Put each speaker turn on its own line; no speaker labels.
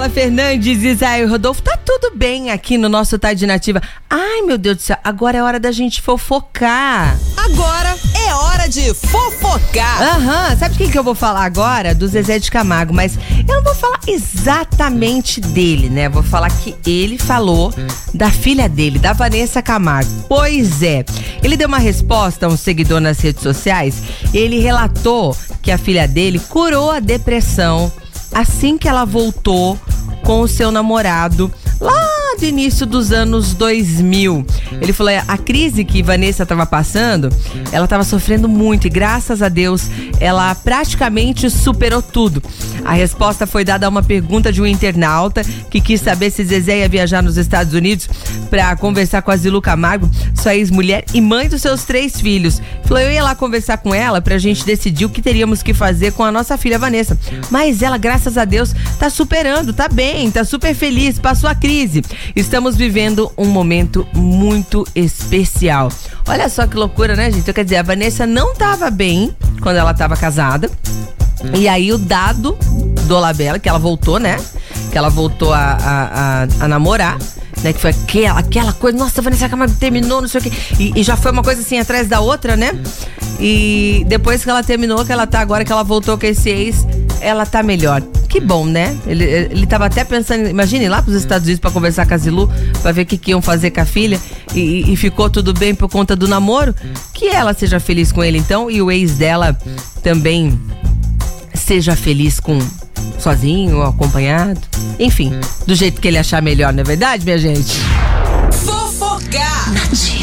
Paula Fernandes, Israel Rodolfo, tá tudo bem aqui no nosso Tarde Nativa. Ai, meu Deus do céu, agora é hora da gente fofocar.
Agora é hora de fofocar.
Aham, sabe quem que eu vou falar agora? Do Zezé de Camargo, mas eu não vou falar exatamente dele, né? Vou falar que ele falou da filha dele, da Vanessa Camargo. Pois é, ele deu uma resposta a um seguidor nas redes sociais. Ele relatou que a filha dele curou a depressão assim que ela voltou com o seu namorado lá do início dos anos 2000. Ele falou: a crise que Vanessa estava passando, ela estava sofrendo muito e graças a Deus ela praticamente superou tudo. A resposta foi dada a uma pergunta de um internauta que quis saber se Zezé ia viajar nos Estados Unidos para conversar com a Zilu Camargo, sua ex-mulher e mãe dos seus três filhos. Falou: eu ia lá conversar com ela pra gente decidir o que teríamos que fazer com a nossa filha Vanessa. Mas ela, graças a Deus, tá superando, tá bem, tá super feliz, passou a crise. Estamos vivendo um momento muito especial. Olha só que loucura, né, gente? Quer dizer, a Vanessa não estava bem quando ela estava casada. E aí o dado do Olabella, que ela voltou, né? Que ela voltou a, a, a, a namorar né? Que foi aquela, aquela coisa, nossa, Vanessa Camargo terminou, não sei o quê. E, e, já foi uma coisa assim atrás da outra, né? E depois que ela terminou, que ela tá agora, que ela voltou com esse ex, ela tá melhor. Que bom, né? Ele, ele tava até pensando, imagine lá pros Estados Unidos para conversar com a Zilu, pra ver o que, que iam fazer com a filha. E, e ficou tudo bem por conta do namoro. Que ela seja feliz com ele então, e o ex dela também seja feliz com sozinho ou acompanhado. Enfim, do jeito que ele achar melhor, não é verdade, minha gente?
Fofocar! Nativa.